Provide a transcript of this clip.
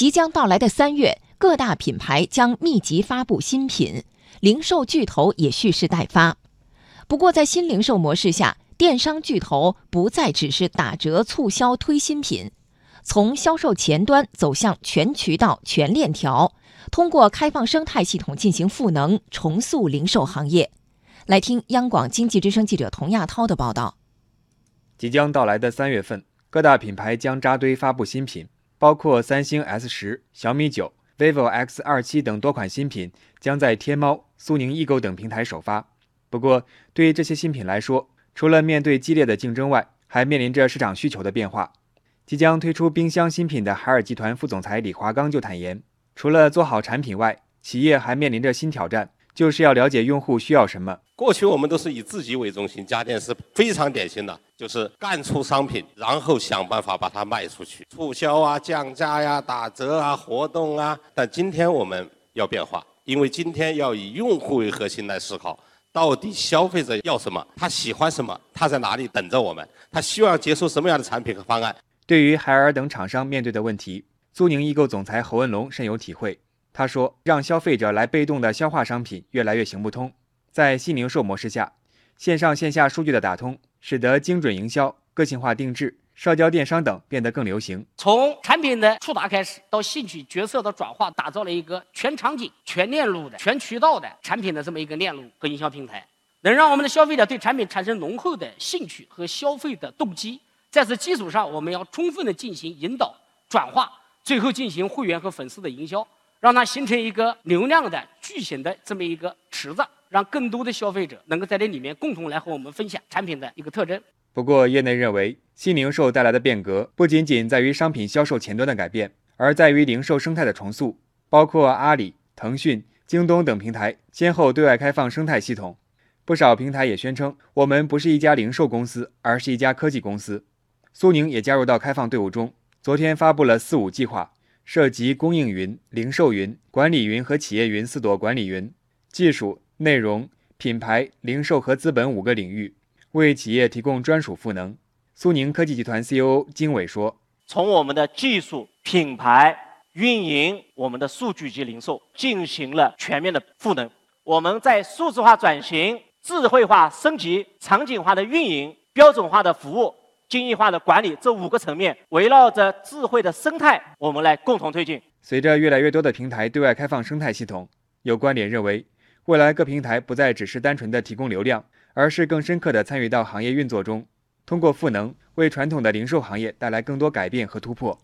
即将到来的三月，各大品牌将密集发布新品，零售巨头也蓄势待发。不过，在新零售模式下，电商巨头不再只是打折促销推新品，从销售前端走向全渠道、全链条，通过开放生态系统进行赋能，重塑零售行业。来听央广经济之声记者童亚涛的报道。即将到来的三月份，各大品牌将扎堆发布新品，包括三星 S 十、小米九、vivo X 二七等多款新品将在天猫、苏宁易购等平台首发。不过，对于这些新品来说，除了面对激烈的竞争外，还面临着市场需求的变化。即将推出冰箱新品的海尔集团副总裁李华刚就坦言，除了做好产品外，企业还面临着新挑战，就是要了解用户需要什么。过去我们都是以自己为中心，家电是非常典型的，就是干出商品，然后想办法把它卖出去，促销啊、降价呀、打折啊、活动啊。但今天我们要变化，因为今天要以用户为核心来思考。到底消费者要什么？他喜欢什么？他在哪里等着我们？他希望接受什么样的产品和方案？对于海尔等厂商面对的问题，苏宁易购总裁侯文龙深有体会。他说：“让消费者来被动的消化商品，越来越行不通。在新零售模式下，线上线下数据的打通，使得精准营销、个性化定制。”社交电商等变得更流行。从产品的触达开始，到兴趣角色的转化，打造了一个全场景、全链路的、全渠道的产品的这么一个链路和营销平台，能让我们的消费者对产品产生浓厚的兴趣和消费的动机。在此基础上，我们要充分的进行引导、转化，最后进行会员和粉丝的营销，让它形成一个流量的巨型的这么一个池子，让更多的消费者能够在这里面共同来和我们分享产品的一个特征。不过，业内认为，新零售带来的变革不仅仅在于商品销售前端的改变，而在于零售生态的重塑。包括阿里、腾讯、京东等平台先后对外开放生态系统，不少平台也宣称，我们不是一家零售公司，而是一家科技公司。苏宁也加入到开放队伍中，昨天发布了“四五”计划，涉及供应云、零售云、管理云和企业云四朵管理云，技术、内容、品牌、零售和资本五个领域。为企业提供专属赋能，苏宁科技集团 CEO 金伟说：“从我们的技术、品牌、运营，我们的数据及零售进行了全面的赋能。我们在数字化转型、智慧化升级、场景化的运营、标准化的服务、精益化的管理这五个层面，围绕着智慧的生态，我们来共同推进。随着越来越多的平台对外开放生态系统，有观点认为，未来各平台不再只是单纯的提供流量。”而是更深刻的参与到行业运作中，通过赋能为传统的零售行业带来更多改变和突破。